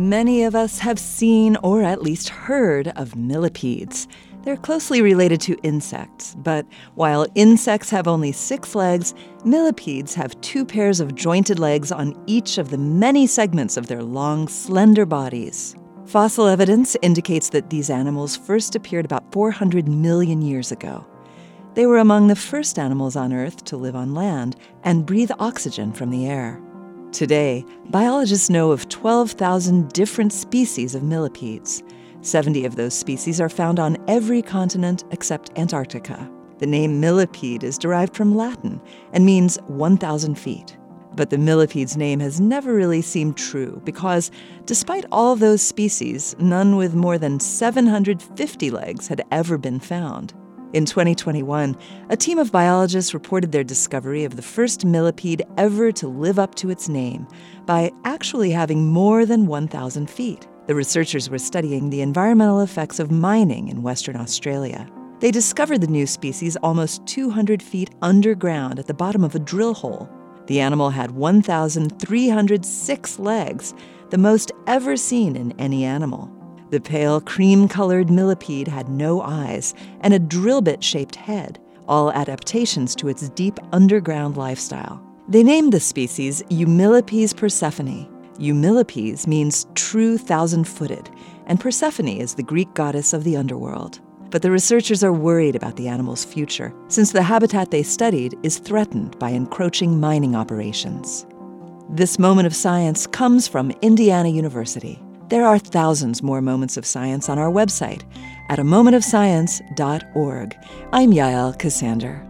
Many of us have seen or at least heard of millipedes. They're closely related to insects, but while insects have only six legs, millipedes have two pairs of jointed legs on each of the many segments of their long, slender bodies. Fossil evidence indicates that these animals first appeared about 400 million years ago. They were among the first animals on Earth to live on land and breathe oxygen from the air. Today, biologists know of 12,000 different species of millipedes. 70 of those species are found on every continent except Antarctica. The name millipede is derived from Latin and means 1,000 feet. But the millipede's name has never really seemed true because, despite all those species, none with more than 750 legs had ever been found. In 2021, a team of biologists reported their discovery of the first millipede ever to live up to its name by actually having more than 1,000 feet. The researchers were studying the environmental effects of mining in Western Australia. They discovered the new species almost 200 feet underground at the bottom of a drill hole. The animal had 1,306 legs, the most ever seen in any animal. The pale cream colored millipede had no eyes and a drill bit shaped head, all adaptations to its deep underground lifestyle. They named the species Eumillipes persephone. Eumillipes means true thousand footed, and Persephone is the Greek goddess of the underworld. But the researchers are worried about the animal's future, since the habitat they studied is threatened by encroaching mining operations. This moment of science comes from Indiana University. There are thousands more moments of science on our website at a momentofscience.org. I'm Yael Ksander.